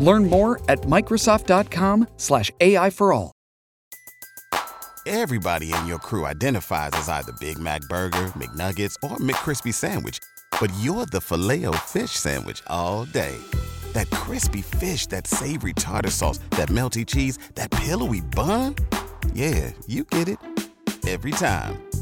Learn more at Microsoft.com/slash AI for all. Everybody in your crew identifies as either Big Mac Burger, McNuggets, or McCrispy Sandwich. But you're the filet fish Sandwich all day. That crispy fish, that savory tartar sauce, that melty cheese, that pillowy bun. Yeah, you get it. Every time.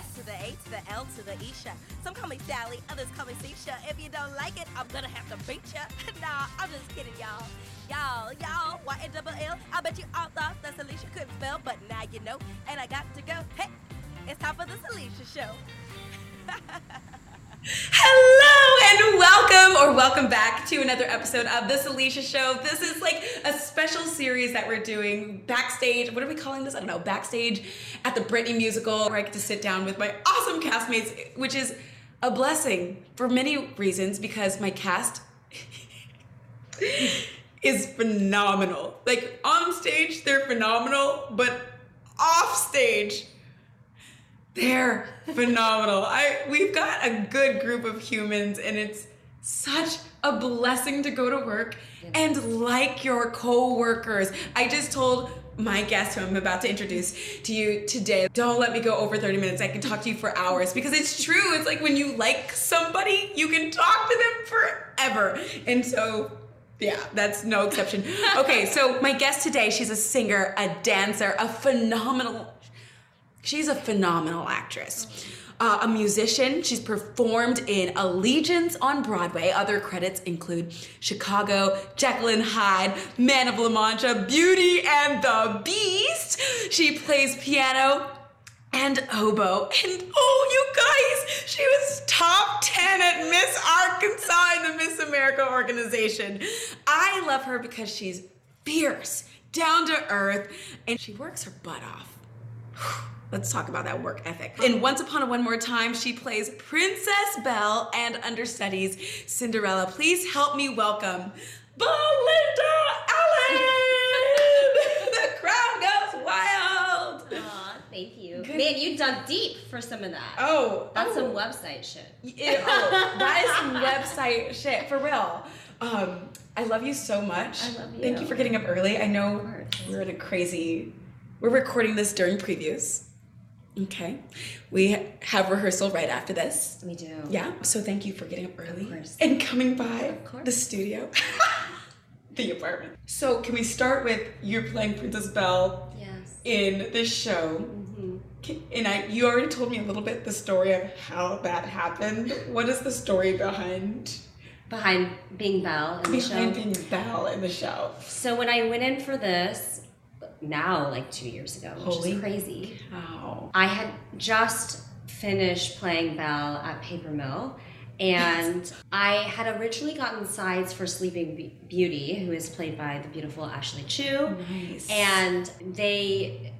S to the A to the L to the Isha. Some call me Sally, others call me Sisha. If you don't like it, I'm gonna have to beat ya. nah, I'm just kidding, y'all. Y'all, y'all, Y N double L. I bet you all thought that Salisha couldn't spell, but now you know. And I got to go. Hey, it's time for the Salisha Show. Hello and welcome or welcome back to another episode of This Alicia Show. This is like a special series that we're doing backstage. What are we calling this? I don't know. Backstage at the Britney musical, where I get to sit down with my awesome castmates, which is a blessing for many reasons because my cast is phenomenal. Like on stage, they're phenomenal, but off stage, they're phenomenal. I we've got a good group of humans and it's such a blessing to go to work and like your co-workers. I just told my guest who I'm about to introduce to you today, don't let me go over 30 minutes. I can talk to you for hours because it's true. It's like when you like somebody, you can talk to them forever. And so yeah, that's no exception. Okay, so my guest today, she's a singer, a dancer, a phenomenal She's a phenomenal actress. Uh, a musician. She's performed in Allegiance on Broadway. Other credits include Chicago, and Hyde, Man of La Mancha, Beauty and the Beast. She plays piano and oboe. And oh, you guys, she was top 10 at Miss Arkansas in the Miss America organization. I love her because she's fierce, down to earth, and she works her butt off. Let's talk about that work ethic. In Once Upon a One More Time, she plays Princess Belle and understudies Cinderella. Please help me welcome Belinda Allyn! the crowd goes wild! Aw, thank you. Good. Man, you dug deep for some of that. Oh, That's oh. some website shit. Oh, that is some website shit for real. Um, I love you so much. I love you. Thank you. you for getting up early. I know we're at a crazy. We're recording this during previews. Okay, we have rehearsal right after this. We do. Yeah, so thank you for getting up early course. and coming by the studio, the apartment. So can we start with you're playing Princess Belle Yes. in this show? Mm-hmm. Can- And I, you already told me a little bit the story of how that happened. What is the story behind Behind being Belle in the behind show. being Belle in the show? So when I went in for this, now like two years ago, which Holy is crazy. Wow. I had just finished playing Belle at Paper Mill. And I had originally gotten sides for Sleeping Beauty, who is played by the beautiful Ashley Chiu. Nice. And they,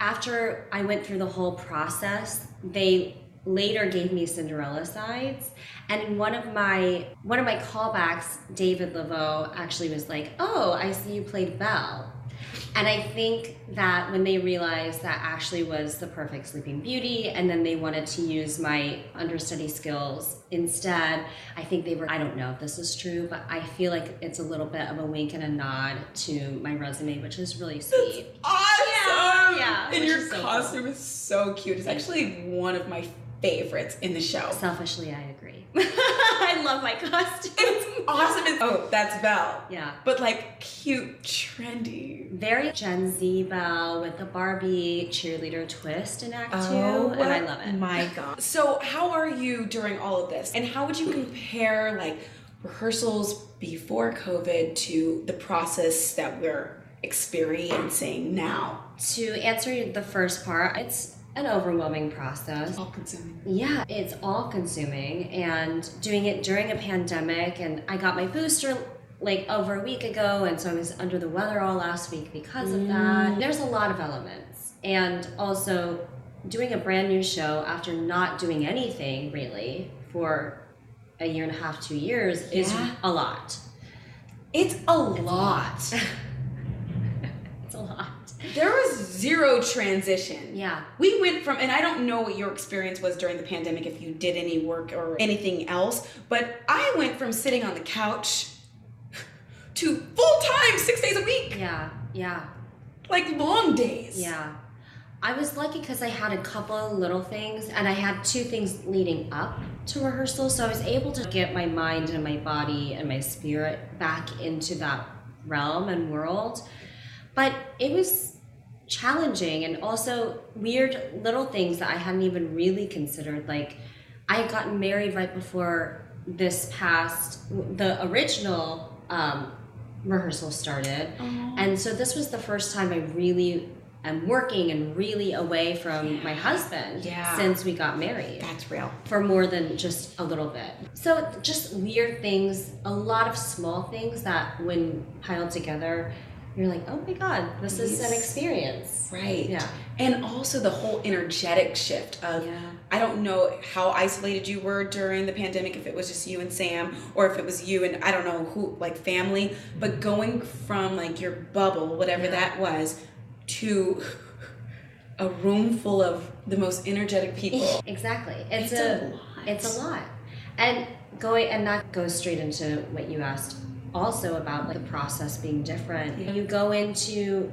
after I went through the whole process, they later gave me Cinderella sides. And in one of my one of my callbacks, David Leveaux actually was like, "Oh, I see you played Belle." And I think that when they realized that Ashley was the perfect Sleeping Beauty, and then they wanted to use my understudy skills instead, I think they were, I don't know if this is true, but I feel like it's a little bit of a wink and a nod to my resume, which is really sweet. awesome. yeah, And your is so costume is so cute. It's actually one of my favorites in the show. Selfishly, I agree. I love my costume. It's awesome. It's, oh, that's Belle. Yeah. But like cute, trendy. Very Gen Z Belle with the Barbie cheerleader twist in Act Oh, Two, and I love it. My God. So, how are you during all of this? And how would you compare like rehearsals before COVID to the process that we're experiencing now? To answer the first part, it's an overwhelming process. All consuming. Yeah, it's all consuming and doing it during a pandemic and I got my booster like over a week ago and so I was under the weather all last week because of that. Mm. There's a lot of elements. And also doing a brand new show after not doing anything really for a year and a half, 2 years is a lot. It's a lot. It's a lot. There was zero transition. Yeah. We went from, and I don't know what your experience was during the pandemic, if you did any work or anything else, but I went from sitting on the couch to full time, six days a week, Yeah. Yeah. like long days. Yeah. I was lucky because I had a couple of little things and I had two things leading up to rehearsal. So I was able to get my mind and my body and my spirit back into that realm and world. But it was challenging and also weird little things that I hadn't even really considered. Like, I had gotten married right before this past, the original um, rehearsal started. And so this was the first time I really am working and really away from my husband Yeah. since we got married That's real. for more than just a little bit. So just weird things, a lot of small things that when piled together, you're like, oh my god, this is an experience. Right. Yeah. And also the whole energetic shift of Yeah. I don't know how isolated you were during the pandemic, if it was just you and Sam, or if it was you and I don't know who, like family, but going from like your bubble, whatever that was, to a room full of the most energetic people. Exactly. It's, It's a, a lot. it's a lot. And going and that goes straight into what you asked also about like the process being different. You go into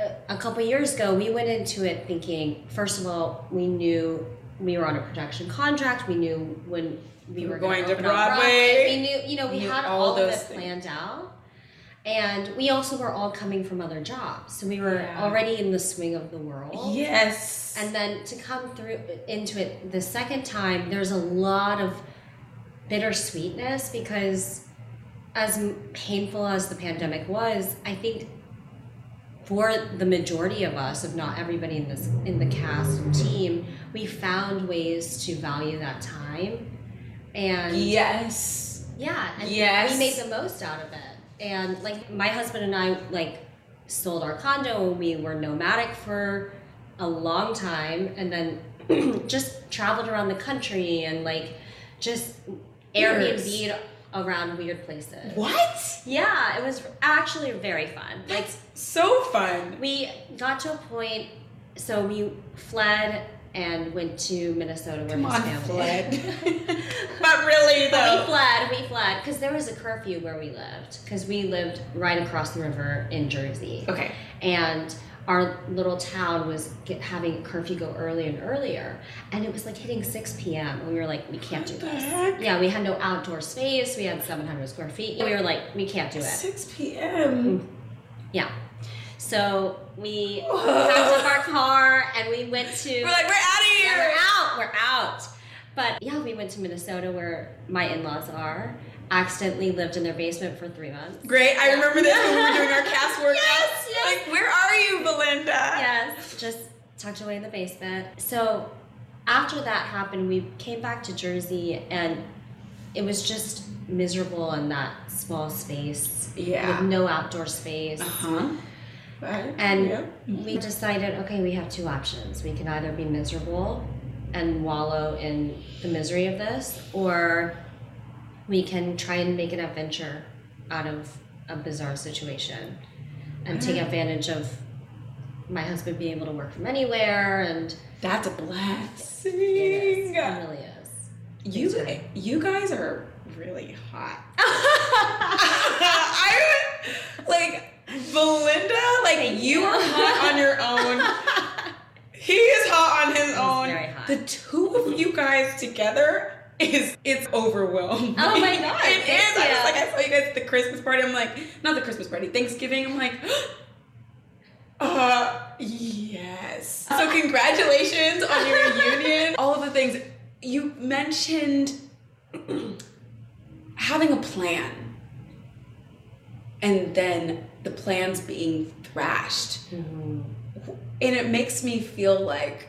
a, a couple years ago, we went into it thinking first of all, we knew we were on a production contract. We knew when we were going to on Broadway. We knew, you know, we Knew had all all, of those it things. planned out. And we also were all coming from other jobs. So we were Yeah. already in the swing of the world. Yes. And then to come through into it the second time, there's a lot of bittersweetness because, as painful as the pandemic was, I think for the majority of us, if not everybody in this in the cast and team, we found ways to value that time, and yes. yeah, and Yes. we made the most out of it. And like my husband and I like sold our condo and we were nomadic for a long time and then just traveled around the country and like just Years. Around weird places. What? Yeah, it was actually very fun. Like So fun. we got to a point so we fled and went to Minnesota where Come his family fled. but really But we fled, we fled, because there was a curfew where we lived, because we lived right across the river in Jersey. Okay. And our little town was get, having curfew go earlier and earlier, and it was like hitting 6 p.m. And we were like, we can't do What the this. heck? Yeah, we had no outdoor space. We had 700 square feet. And We were like, we can't do it. 6 p.m. Mm. Yeah. So we packed up our car and we went to. We're like, we're out of Yeah, here. we're out. We're out. But yeah, we went to Minnesota where my in-laws are. Accidentally lived in their basement for three months. Great. I remember this when we were doing our cast workouts. Yes, yes. Like, where are you, Belinda? Yes, just tucked away in the basement. So after that happened, we came back to Jersey and it was just miserable in that small space Yeah. with no outdoor space. Uh-huh. Right. And we decided, okay, we have two options. We can either be miserable and wallow in the misery of this, or we can try and make an adventure out of a bizarre situation and take mm. advantage of my husband being able to work from anywhere and That's a blessing. it is. It really is. You, time. you guys are really hot. I like Belinda. Like you are hot on your own. He is hot on his own. very hot. The two of you guys together is it's overwhelming. Oh my God, it is. I was like, I saw you guys at the Christmas party. I'm like, not the Christmas party, Thanksgiving. I'm like. Uh, yes. So congratulations on your union. All of the things you mentioned having a plan and then the plans being thrashed. And it makes me feel like,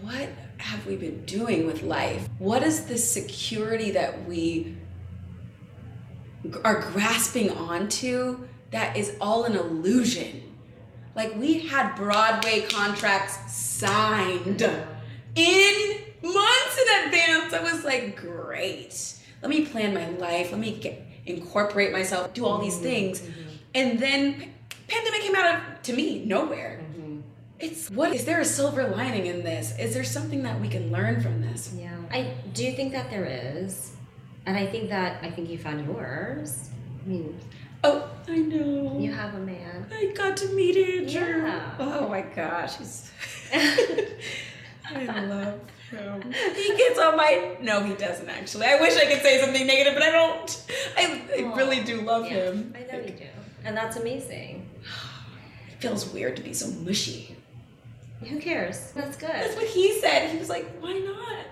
what have we been doing with life? What is the security that we are grasping onto that is all an illusion? Like we had Broadway contracts signed in months in advance. I was like, great. Let me plan my life. Let me get, incorporate myself, do all these mm-hmm. things. Mm-hmm. And then pandemic came out of, to me, nowhere. Mm-hmm. It's what is there a silver lining in this? Is there something that we can learn from this? Yeah. I do think that there is. And I think that I think you found yours. I mean, Oh, I know. you have a man. I got to meet Andrew. Yeah. Oh my gosh, he's. I love him. He gets on my. No, he doesn't actually. I wish I could say something negative, but I don't. I, I really do love Yeah, him. I know you do. And that's amazing. It feels weird to be so mushy. Who cares? That's good. That's what he said. He was like, "Why not?"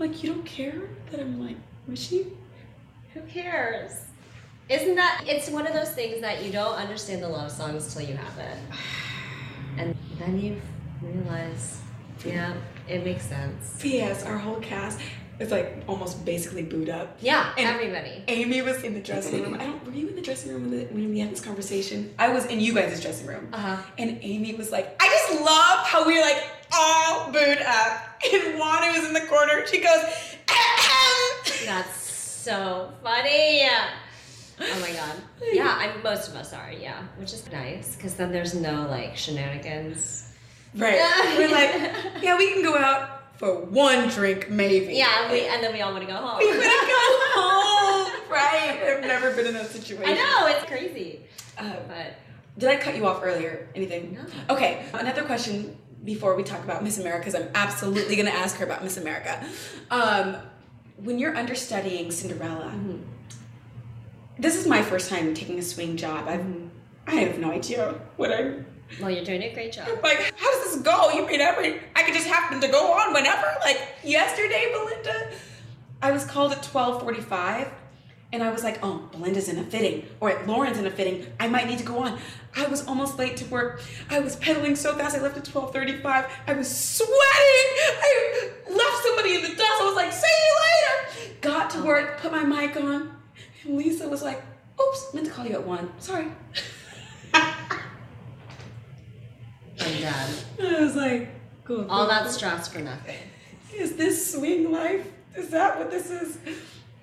I'm like, you don't care that I'm like mushy. Who cares? Isn't that it's one of those things that you don't understand the love songs till you have it. And then you realize, yeah, it makes sense. P.S. Our whole cast is like almost basically booed up. Yeah, And- everybody. Amy was in the dressing room. I don't. Were you in the dressing room when, the, when we had this conversation? I was in you guys' dressing room. Uh-huh. And Amy was like, I just love how we're like all booed up. And Wanda was in the corner. She goes, "Ahem." That's so funny. Oh my god. Yeah, I'm most of us are, yeah. Which is nice, because then there's no like shenanigans. right. We're like, yeah, we can go out for one drink, maybe. Yeah, we and then we all want to go home. We wanna go home. Right. I've never been in that situation. I know, it's crazy. Uh, But Did I cut you off earlier? Anything? No. Okay, another question before we talk about Miss America, because I'm absolutely going to ask her about Miss America. Um, when you're understudying Cinderella, this is my first time taking a swing job. I've, I have no idea what I'm. Well you're doing a great job. Like, how does this go? You mean every? I could just happen to go on whenever. Like yesterday, Belinda, I was called at twelve forty-five, and I was like, "Oh, Belinda's in a fitting, or Lauren's in a fitting. I might need to go on." I was almost late to work. I was pedaling so fast. I left at twelve thirty-five. I was sweating. I left somebody in the dust. I was like, "See you later." Got to work, put my mic on, and Lisa was like, "Oops, meant to call you at one. Sorry." I'm done. I was like, "Cool." All cool, that cool." stress for nothing. Is this swing life? Is that what this is?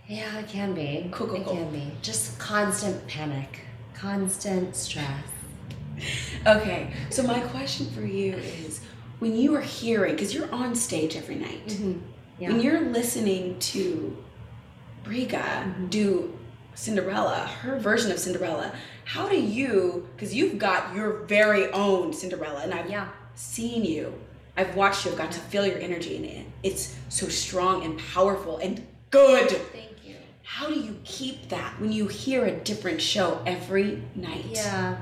Yeah, it can be. Cool, cool, it cool. can be. Just constant panic, constant stress. Okay, so my question for you is when you are hearing, because you're on stage every night, Mm-hmm. Yeah. when you're listening to Briga Mm-hmm. do Cinderella, her version of Cinderella, how do you, because you've got your very own Cinderella, and I've Yeah. seen you, I've watched you, I've got to feel your energy in it. It's so strong and powerful and good. Thank you. How do you keep that when you hear a different show every night? Yeah.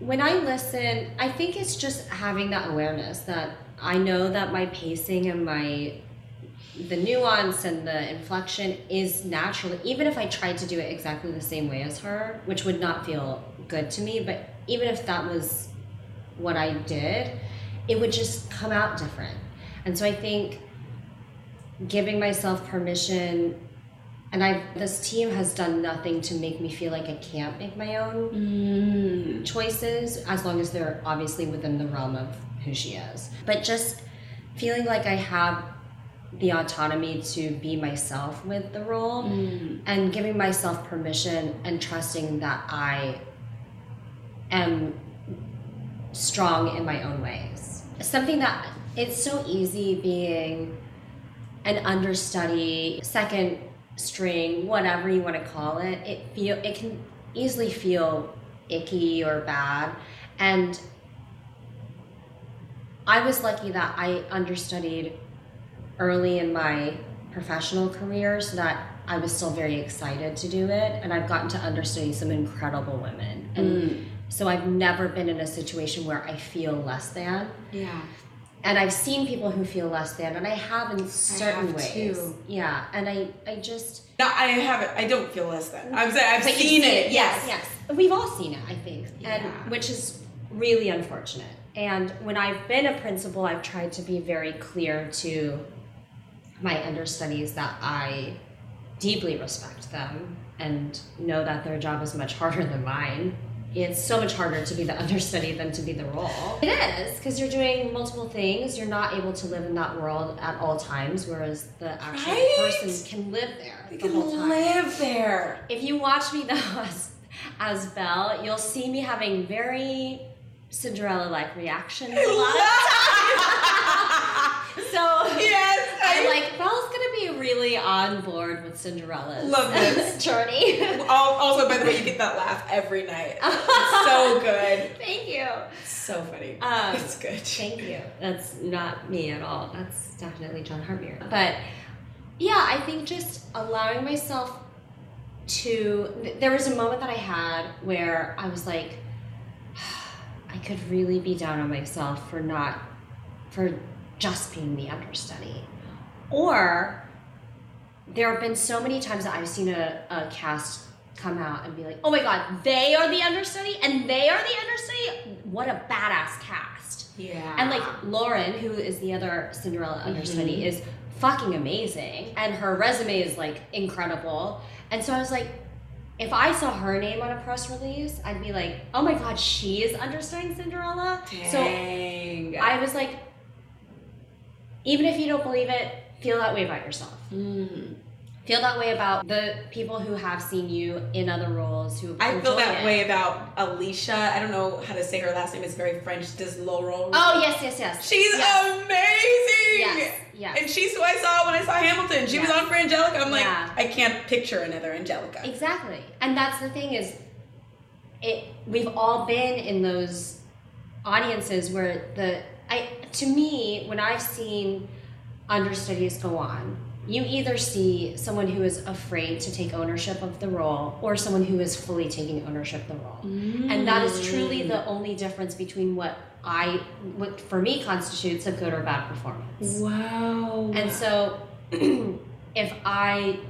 When I listen, I think it's just having that awareness that I know that my pacing and my the nuance and the inflection is naturally even if I tried to do it exactly the same way as her, which would not feel good to me, but even if that was what I did, it would just come out different. And so I think giving myself permission and I this team has done nothing to make me feel like I can't make my own Mm. choices as long as they're obviously within the realm of who she is. But just feeling like I have the autonomy to be myself with the role mm. and giving myself permission and trusting that I am strong in my own ways. Something that it's so easy being an understudy, second string, whatever you want to call it. It feel it can easily feel icky or bad. And I was lucky that I understudied early in my professional career so that I was still very excited to do it. And I've gotten to understudy some incredible women. And mm. so I've never been in a situation where I feel less than. Yeah. and I've seen people who feel less than, and I have in certain have ways. too. Yeah, and I, I just No, I haven't. I don't feel less than. I'm saying I've you seen see it. Yes. yes, yes. We've all seen it, I think, Yeah. and which is really unfortunate. And when I've been a principal, I've tried to be very clear to my understudies that I deeply respect them and know that their job is much harder than mine. It's so much harder to be the understudy than to be the role. It is, because you're doing multiple things. You're not able to live in that world at all times, whereas the actual Right? person can live there You the can whole time live there. if you watch me though as, as Belle, you'll see me having very Cinderella-like reactions a lot of times. so Yes, I'm like, Belle's gonna be really on board with Cinderella's Love this. journey. Also, by the way, you get that laugh every night. It's so good. Thank you. So funny. Um, it's good. Thank you. That's not me at all. That's definitely Jon Hartmere. But yeah, I think just allowing myself to. There was a moment that I had where I was like, I could really be down on myself for not, for just being the understudy. Or there have been so many times that I've seen a, a cast come out and be like, oh my god, they are the understudy and they are the understudy? What a badass cast. Yeah. And like Lauren, who is the other Cinderella mm-hmm. understudy, is fucking amazing. And her resume is like incredible. And so I was like, if I saw her name on a press release, I'd be like, oh my god, she is understudying Cinderella. So I was like, even if you don't believe it, feel that way about yourself. Mm. Feel that way about the people who have seen you in other roles who I feel that it. way about Alysha. I don't know how to say her last name. It's very French. Does Laurel? Oh yes, yes, yes. She's yes. amazing. Yes, yes. And she's who I saw when I saw Hamilton. She was on for Angelica. I'm like, Yeah. I can't picture another Angelica. Exactly. And that's the thing is it we've all been in those audiences where the I to me when I've seen understudies go on, you either see someone who is afraid to take ownership of the role or someone who is fully taking ownership of the role. And that is truly the mm. only difference between what I what for me constitutes a good or bad performance. Wow. And so, if I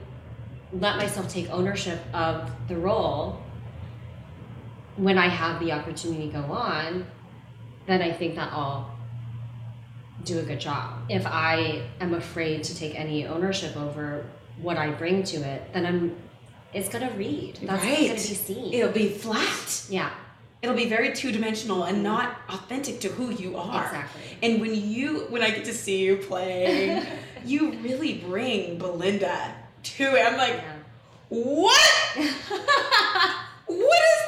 let myself take ownership of the role when I have the opportunity to go on, then I think that I'll do a good job. If I am afraid to take any ownership over what I bring to it, then I'm it's gonna read. That's right. gonna be seen. It'll be flat. yeah, It'll be very two dimensional and not authentic to who you are. Exactly. And when you, when I get to see you playing, you really bring Belinda to it. I'm like, yeah. what? what is this? I, I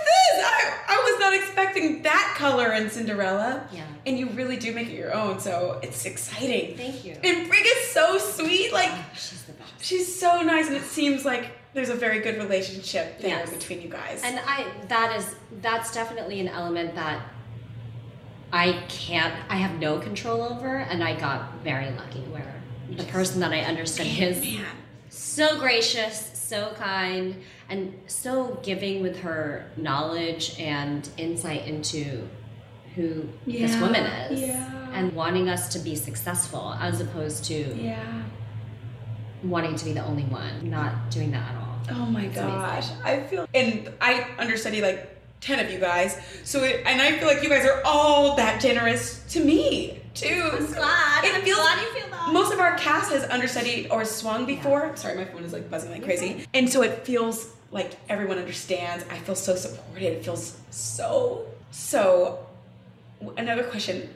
was not expecting that color in Cinderella. Yeah. And you really do make it your own, so it's exciting. Thank you. And Brig is so sweet. Oh, like, Oh, she's the best. she's so nice, and it seems like there's a very good relationship there Yes. between you guys. And I that is that's definitely an element that I can't I have no control over and I got very lucky where the person that I understood is man. So gracious, so kind, and so giving with her knowledge and insight into who this woman is yeah. and wanting us to be successful as opposed to Yeah. wanting to be the only one, not doing that at all. Oh my It's gosh. amazing. I feel and I understudy like 10 of you guys. So it, and I feel like you guys are all that generous to me too. I'm glad. It I'm feels glad you feel that. Most of our cast has understudied or swung before. Sorry, my phone is like buzzing like crazy. And so it feels like everyone understands. I feel so supported. It feels so so another question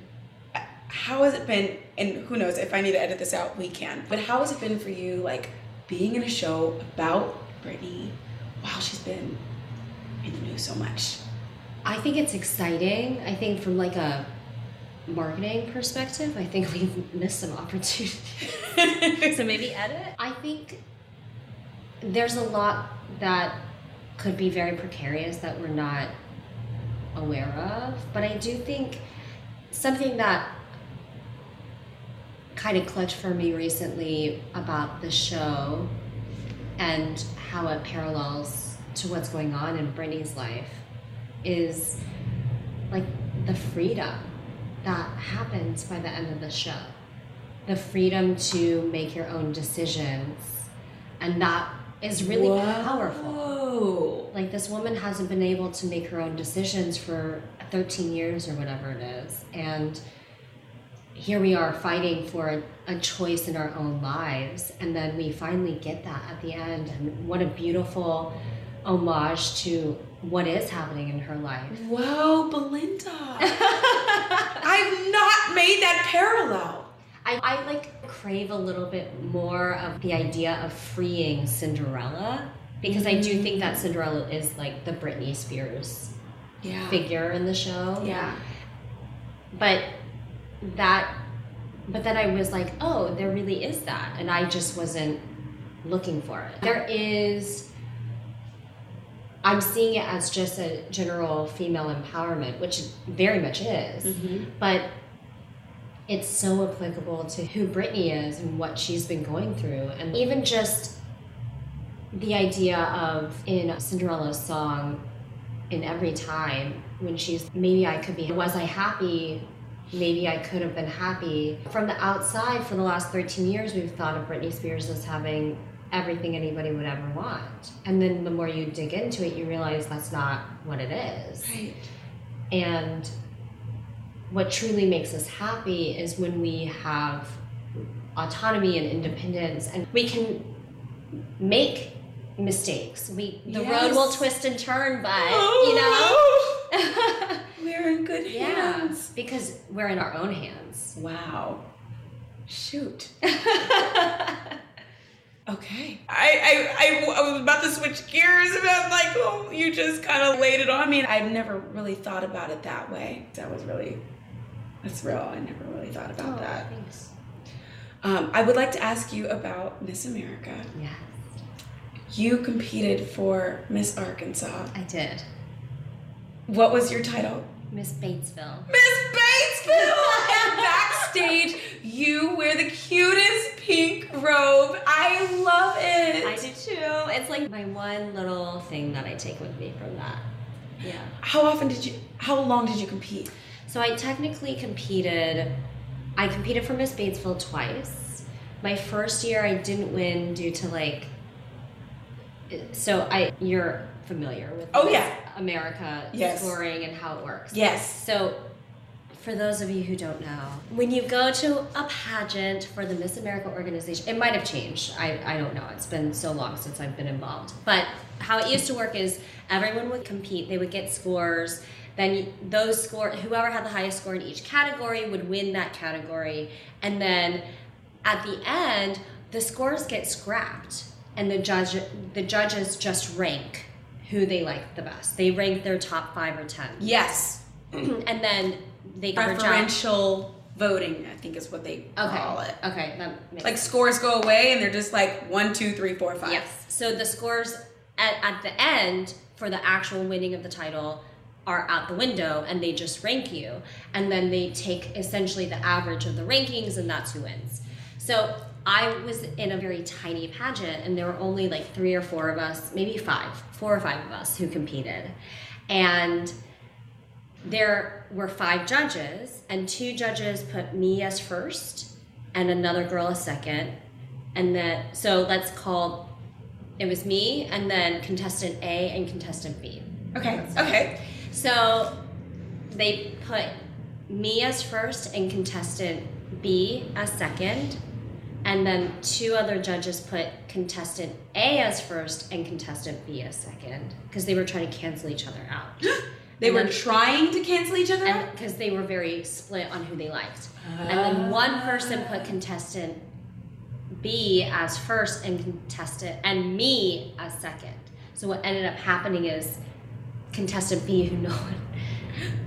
how has it been and who knows if i need to edit this out we can but how has it been for you like being in a show about Britney while she's been in the news so much I think it's exciting. I think from like a marketing perspective, I think we've missed some opportunities. so maybe edit. I think there's a lot that could be very precarious that we're not aware of, but I do think something that kind of clutched for me recently about the show and how it parallels to what's going on in Britney's life is like the freedom that happens by the end of the show. The freedom to make your own decisions. And that is really powerful. Like this woman hasn't been able to make her own decisions for 13 years or whatever it is. And here we are fighting for a, a choice in our own lives. And then we finally get that at the end. And what a beautiful homage to what is happening in her life. Whoa, Belinda. I've not made that parallel. I, I like crave a little bit more of the idea of freeing Cinderella because I do mm-hmm. think that Cinderella is like the Britney Spears Yeah. figure in the show. Yeah. But that, but then I was like, oh, there really is that. And I just wasn't looking for it. There is, I'm seeing it as just a general female empowerment, which it very much is. Mm-hmm. But it's so applicable to who Britney is and what she's been going through. And even just the idea of in Cinderella's song, in every time, when she's maybe I could be, was I happy? Maybe I could have been happy. From the outside, for the last 13 years, we've thought of Britney Spears as having everything anybody would ever want. And then the more you dig into it, you realize that's not what it is. Right. And what truly makes us happy is when we have autonomy and independence and we can make mistakes. We the road will twist and turn, but Oh, you know We're in good Yeah. hands. Because we're in our own hands. Wow. Shoot. Okay. I, I, I, I was about to switch gears about like, oh, you just kind of laid it on me. mean, I've never really thought about it that way. That was really, that's real. I never really thought about that. Thanks. Um, I would like to ask you about Miss America. Yes, You competed for Miss Arkansas. I did. What was your title? Miss Batesville. Miss Batesville! and backstage, you wear the cutest pink robe. I love it. I do too. It's like my one little thing that I take with me from that. Yeah. How often did you, how long did you compete? So I technically competed. I competed for Miss Batesville twice. My first year, I didn't win due to like. So I, you're familiar with Oh, yeah. America Yes. scoring and how it works. Yes. So, for those of you who don't know, when you go to a pageant for the Miss America organization, it might have changed. I, I don't know. It's been so long since I've been involved. But how it used to work is everyone would compete, they would get scores. Then those score, whoever had the highest score in each category would win that category. And then at the end, the scores get scrapped, and the judge, the judges just rank who they like the best. They rank their top five or ten Yes. and then they Preferential voting, I think is what they Okay. call it. Okay. Like scores go away and they're just like one, two, three, four, five. yes. So the scores at, at the end for the actual winning of the title are out the window, and they just rank you, and then they take essentially the average of the rankings, and that's who wins. So I was in a very tiny pageant, and there were only like three or four of us, maybe five, four or five of us who competed, and there were five judges, and two judges put me as first, and another girl as second, and then so let's call it was me, and then contestant A and contestant B. Okay. Okay. So they put me as first and contestant B as second, and then two other judges put contestant A as first and contestant B as second because they were trying to cancel each other out. They And were then- trying to cancel each other out? because they were very split on who they liked. And then ah. one person put contestant B as first and contestant and me as second. So what ended up happening is contestant B, who no one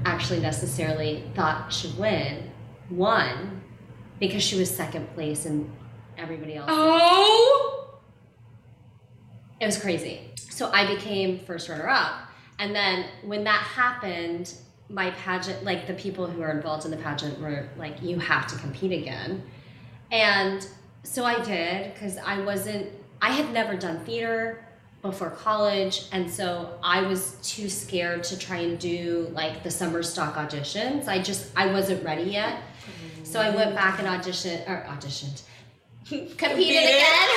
actually necessarily thought should win, won because she was second place and everybody else. Oh! It was crazy. So I became first runner up. And then when that happened, my pageant, like the people who were involved in the pageant were like, you have to compete again. And so I did because I wasn't, I had never done theater. before college and so i was too scared to try and do like the summer stock auditions. I just i wasn't ready yet. So i went back and auditioned or auditioned. Competed. again.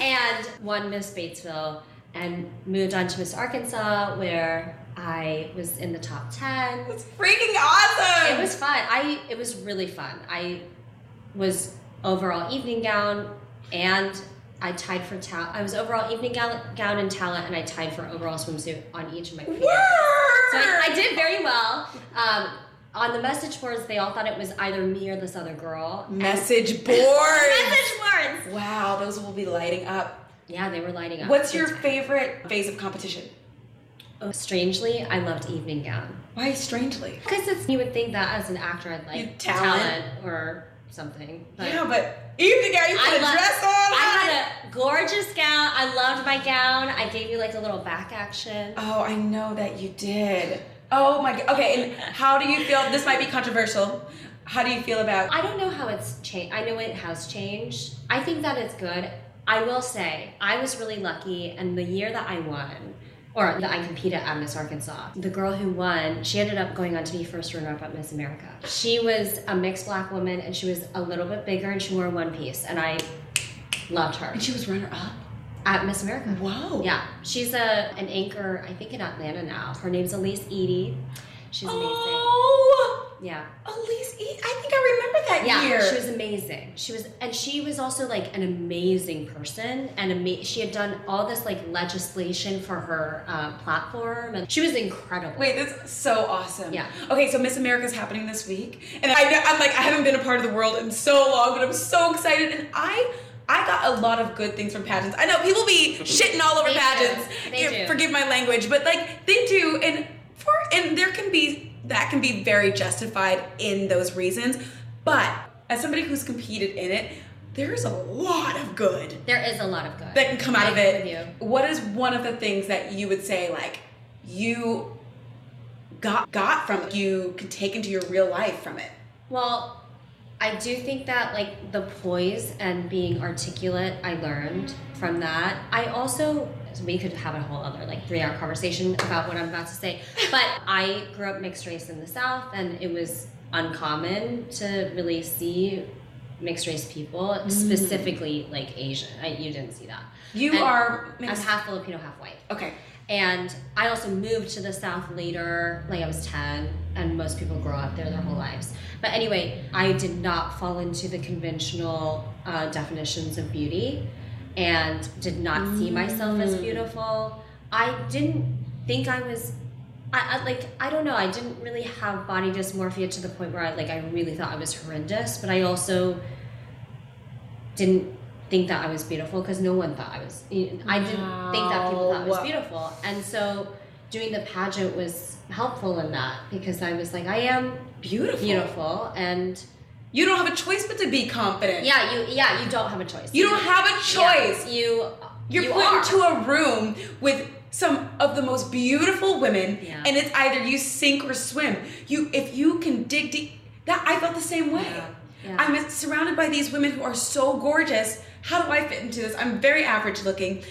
And won miss batesville and moved on to miss arkansas where i was in the top 10 It's freaking awesome. it was fun. I it was really fun. I was overall evening gown and I tied for talent. I was overall evening gown, gown and talent, and I tied for overall swimsuit on each of my. Word! So I, I did very well. Um, on the message boards, they all thought it was either me or this other girl. Message boards. message boards. Wow, those will be lighting up. Yeah, they were lighting up. What's your favorite phase of competition? Oh, strangely, I loved evening gown. Why strangely? Because it's you would think that as an actor I'd like You- talent. or something. But yeah, but evening gown, you put I a lo- dress on. I had a gorgeous gown. I loved my gown. I gave you like a little back action. Oh, I know that you did. Oh my god. Okay, and how do you feel? This might be controversial. How do you feel about? I don't know how it's changed. I know it has changed. I think that it's good. I will say, I was really lucky, and the year that I won, or that I competed at Miss Arkansas, the girl who won, she ended up going on to be first runner-up at Miss America. She was a mixed black woman, and she was a little bit bigger, and she wore one piece, and I loved her And she was runner up. at Miss America. Whoa. Yeah, she's a an anchor, I think in Atlanta now. Her name's Alyse Eady. She's amazing. Oh, Yeah. Alyse. E- I think I remember that Yeah, year. she was amazing. She was, and she was also like an amazing person, and ama- she had done all this like legislation for her uh, platform, and she was incredible. Wait, that's so awesome. Yeah. Okay, so Miss America's happening this week, and I, I'm like I haven't been a part of the world in so long, but I'm so excited, and I. I got a lot of good things from pageants. I know people be shitting all over They do. pageants. They Yeah, do. Forgive my language, but like they do, and for and there can be that can be very justified in those reasons. But as somebody who's competed in it, there's a lot of good there is a lot of good that can come out I of it. What is one of the things that you would say like you got got from it, you could take into your real life from it? Well, I do think that like the poise and being articulate, I learned from that. I also we could have a whole other like three hour conversation about what I'm about to say. But I grew up mixed race in the South, and it was uncommon to really see mixed race people, specifically like Asian. I, you didn't see that. You And are I'm half Filipino, half white. Okay. And I also moved to the South later, like I was 10, and most people grow up there their whole lives. But anyway, I did not fall into the conventional uh, definitions of beauty and did not see myself as mm. beautiful. I didn't think I was. I, I like I don't know I didn't really have body dysmorphia to the point where I like I really thought I was horrendous but I also didn't think that I was beautiful because no one thought I was. I didn't think that people thought I was beautiful, and so doing the pageant was helpful in that because I was like, I am Beautiful. beautiful, and You don't have a choice but to be confident. yeah, you yeah you don't have a choice. You don't have a choice. Yeah, you You're you put are. into a room with some of the most beautiful women, Yeah. and it's either you sink or swim. You, if you can dig deep, that I felt the same way. Yeah. Yeah. I'm surrounded by these women who are so gorgeous. How do I fit into this? I'm very average looking.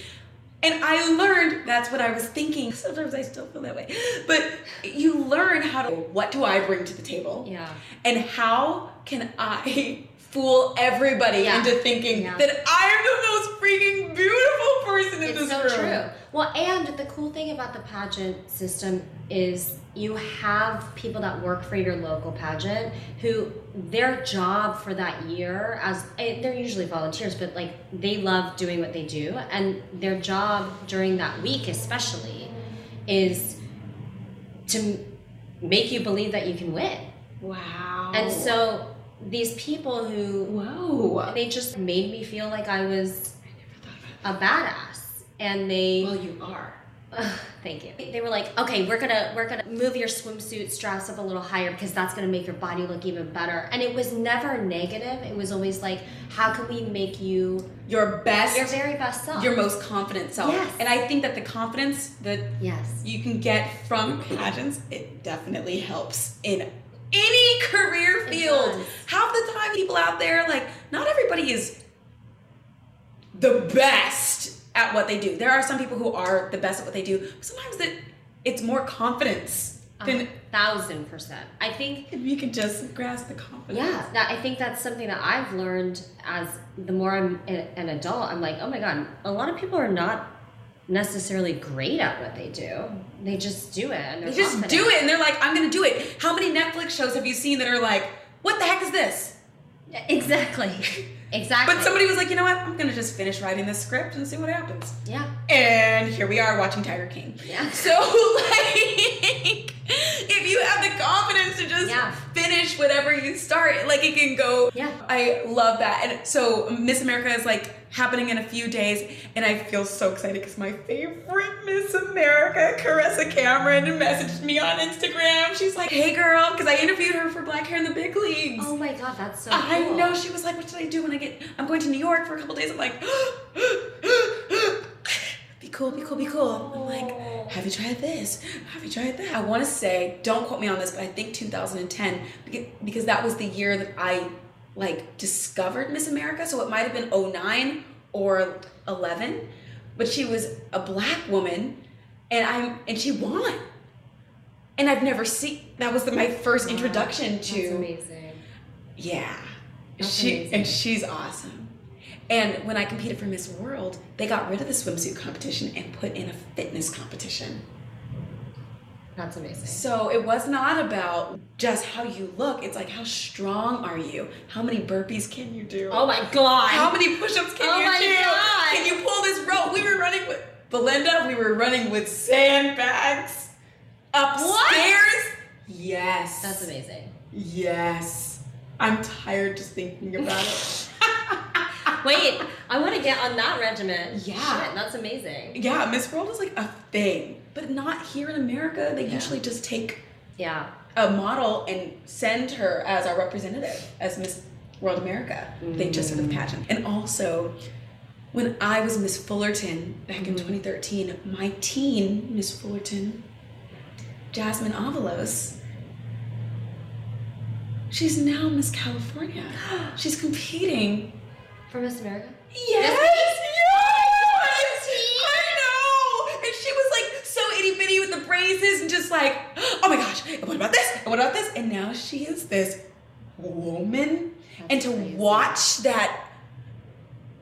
And I learned that's what I was thinking. Sometimes I still feel that way. But you learn how to what do I bring to the table? Yeah. And how can I fool everybody Yeah. into thinking Yeah. that I'm the most freaking beautiful person in It's this so room? true. Well, and the cool thing about the pageant system is you have people that work for your local pageant who their job for that year as they're usually volunteers but like they love doing what they do and their job during that week especially is to make you believe that you can win Wow. and so these people who Whoa. they just made me feel like I was a badass. And they Well, you are. Ugh, thank you. They were like, "Okay, we're to we're to move your swimsuit straps up a little higher because that's to make your body look even better." And it was never negative. It was always like, "How can we make you Your best, your very best self?" your most confident self. Yes. And I think that the confidence that Yes. you can get from pageants, it definitely helps in any career field. Half the time, people out there, like, not everybody is the best at what they do. There are some people who are the best at what they do. But sometimes it, it's more confidence than A thousand percent. I think if you can just grasp the confidence. Yeah, that, I think that's something that I've learned as the more I'm an adult. I'm like, oh my god, a lot of people are not necessarily great at what they do. They just do it. And they're just confident. do it and they're like, I'm gonna do it. How many Netflix shows have you seen that are like, what the heck is this? Exactly. Exactly. But somebody was like, you know what? I'm gonna just finish writing this script and see what happens. Yeah. And here we are watching Tiger King. Yeah. So like if you have the confidence to just Yeah. finish whatever you start, like it can go. Yeah. I love that. And so Miss America is like happening in a few days, and I feel so excited because my favorite Miss America, Caressa Cameron, messaged me on Instagram. She's like, "Hey girl," because I interviewed her for Black Hair in the Big Leagues. Oh my god, that's so I cool. know. She was like, "What should I do when I get? I'm going to New York for a couple days." I'm like, "Be cool, be cool, be cool." I'm like, oh. "Have you tried this? Have you tried that?" I want to say, don't quote me on this, but I think 2010 because that was the year that I like discovered Miss America. So it might have been 09 or 11, but she was a black woman, and I'm and she won. And I've never seen. That was the, my first introduction to. Amazing. Yeah. That's she amazing. and she's awesome. And when I competed for Miss World, they got rid of the swimsuit competition and put in a fitness competition. That's amazing. So it was not about just how you look. It's like how strong are you? How many burpees can you do? Oh my god. How many push-ups can you do? Oh you my do? God. Can you pull this rope? We were running with Belinda. We were running with sandbags upstairs. Yes. That's amazing. Yes. I'm tired just thinking about it. Wait, I want to get on that regimen. Yeah. Shit, that's amazing. yeah, Miss World is like a thing, but not here in America. They usually just take Yeah. a model and send her as our representative as Miss World America. They just sort of mm. pageant. And also, when I was Miss Fullerton back in mm-hmm. 2013, my teen Miss Fullerton, Jasmine Avalos, she's now Miss California. She's competing. For Miss America? Yes, yes, I know. And she was like so itty bitty with the braces and just like, oh my gosh, and what about this? And what about this? And now she is this woman. and to watch that,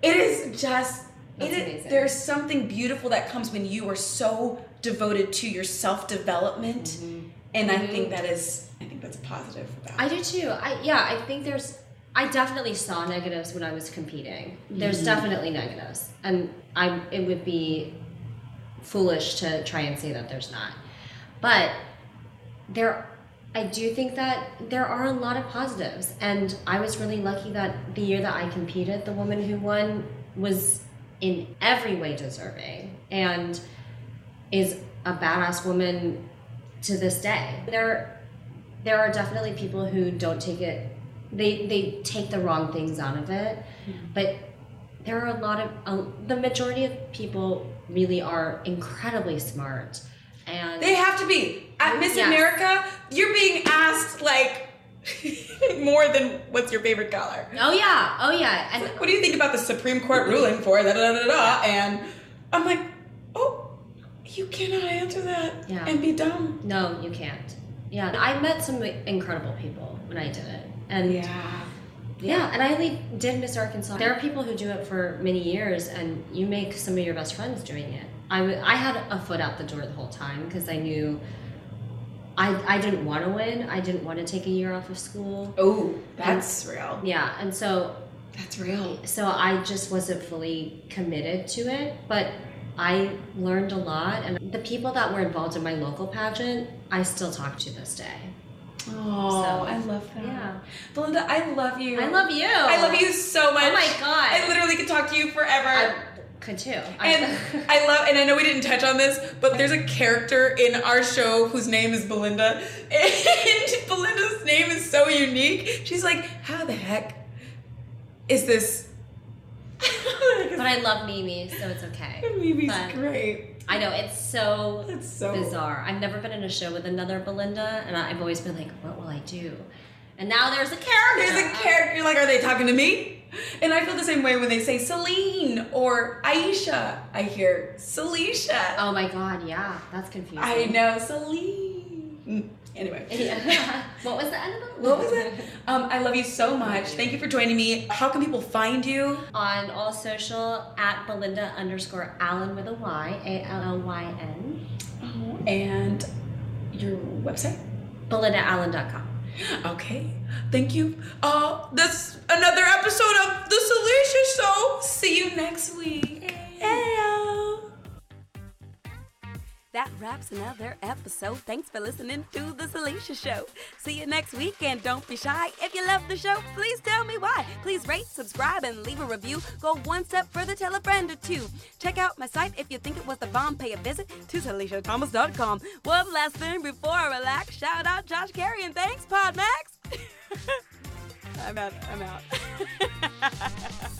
it is just, That's amazing. there's something beautiful that comes when you are so devoted to your self development. Mm-hmm. And I mm-hmm. think that is, I think that's positive about I do too. I yeah, I think there's I definitely saw negatives when I was competing. There's Mm-hmm. definitely negatives. And I it would be foolish to try and say that there's not. But there I do think that there are a lot of positives and I was really lucky that the year that I competed, the woman who won was in every way deserving and is a badass woman to this day. There there are definitely people who don't take it they they take the wrong things out of it hmm. but there are a lot of the majority of people really are incredibly smart and They have to be. At Miss Yes. America, you're being asked like more than what's your favorite color. oh yeah oh yeah and What do you think about the Supreme Court ruling for da da da da da? And I'm like, oh, you cannot answer that Yeah. and be dumb. no you can't yeah i met some incredible people when i did it and Yeah, yeah and I only did Miss Arkansas. There are people who do it for many years, and you make some of your best friends doing it. I, w- I had a foot out the door the whole time because I knew I, I didn't want to win. I didn't want to take a year off of school. Oh, that's real. Yeah, and so That's real. so I just wasn't fully committed to it, but I learned a lot, and the people that were involved in my local pageant, I still talk to this day. Oh, So, I love that. Yeah, Belinda, I love you. I love you. I love you so oh much. Oh my God. I literally could talk to you forever. I could too. And I love, and I know we didn't touch on this, but there's a character in our show whose name is Belinda, and Belinda's name is so unique. She's like, how the heck is this? But I love Mimi, so it's okay. Mimi's But great. I know it's so It's so bizarre. I've never been in a show with another Belinda, and I've always been like, "What will I do?" And now there's a character. There's a character. You're like, are they talking to me? And I feel the same way when they say Celine or Aisha. I hear Salisha. Oh my god, yeah, that's confusing. I know Celine. Anyway. Yeah. what was the end of it? What was it? Um, I love you so much. Thank you for joining me. How can people find you? On all social at Belinda underscore Allyn with a Y, A L L Y N. And your website? BelindaAllyn.com. Okay. Thank you. Uh, that's another episode of The Salisha Show. See you next week. Heyo. That wraps another episode. Thanks for listening to The Salisha Show. See you next week, and don't be shy. If you love the show, please tell me why. Please rate, subscribe, and leave a review. Go one step further, tell a friend or two. Check out my site if you think it was the bomb. Pay a visit to SalishaThomas.com. One last thing before I relax. Shout out Josh Carey, and thanks, Podmax. I'm out. I'm out.